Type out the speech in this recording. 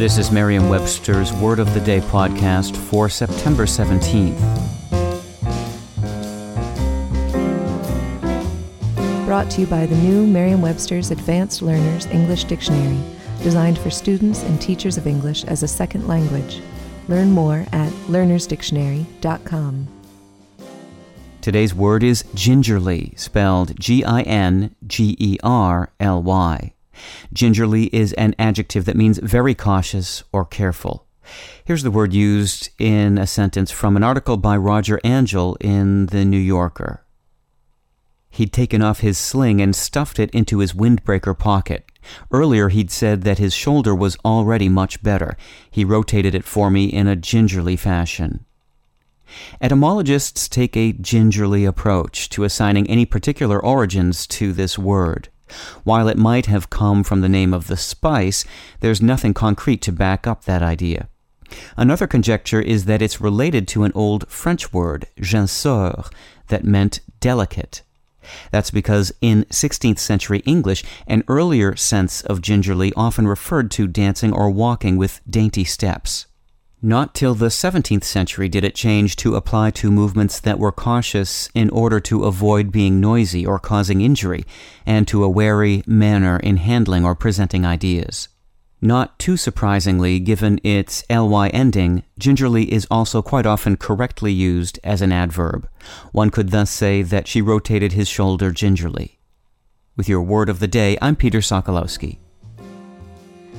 This is Merriam-Webster's Word of the Day podcast for September 17th. Brought to you by the new Merriam-Webster's Advanced Learners English Dictionary, designed for students and teachers of English as a second language. Learn more at learnersdictionary.com. Today's word is gingerly, spelled G I N G E R L Y. Gingerly is an adjective that means very cautious or careful. Here's the word used in a sentence from an article by Roger Angell in The New Yorker. He'd taken off his sling and stuffed it into his windbreaker pocket. Earlier, he'd said that his shoulder was already much better. He rotated it for me in a gingerly fashion. Etymologists take a gingerly approach to assigning any particular origins to this word. While it might have come from the name of the spice, there's nothing concrete to back up that idea. Another conjecture is that it's related to an old French word, gensor, that meant delicate. That's because in 16th century English, an earlier sense of gingerly often referred to dancing or walking with dainty steps. Not till the 17th century did it change to apply to movements that were cautious in order to avoid being noisy or causing injury, and to a wary manner in handling or presenting ideas. Not too surprisingly, given its ly ending, gingerly is also quite often correctly used as an adverb. One could thus say that she rotated his shoulder gingerly. With your word of the day, I'm Peter Sokolowski.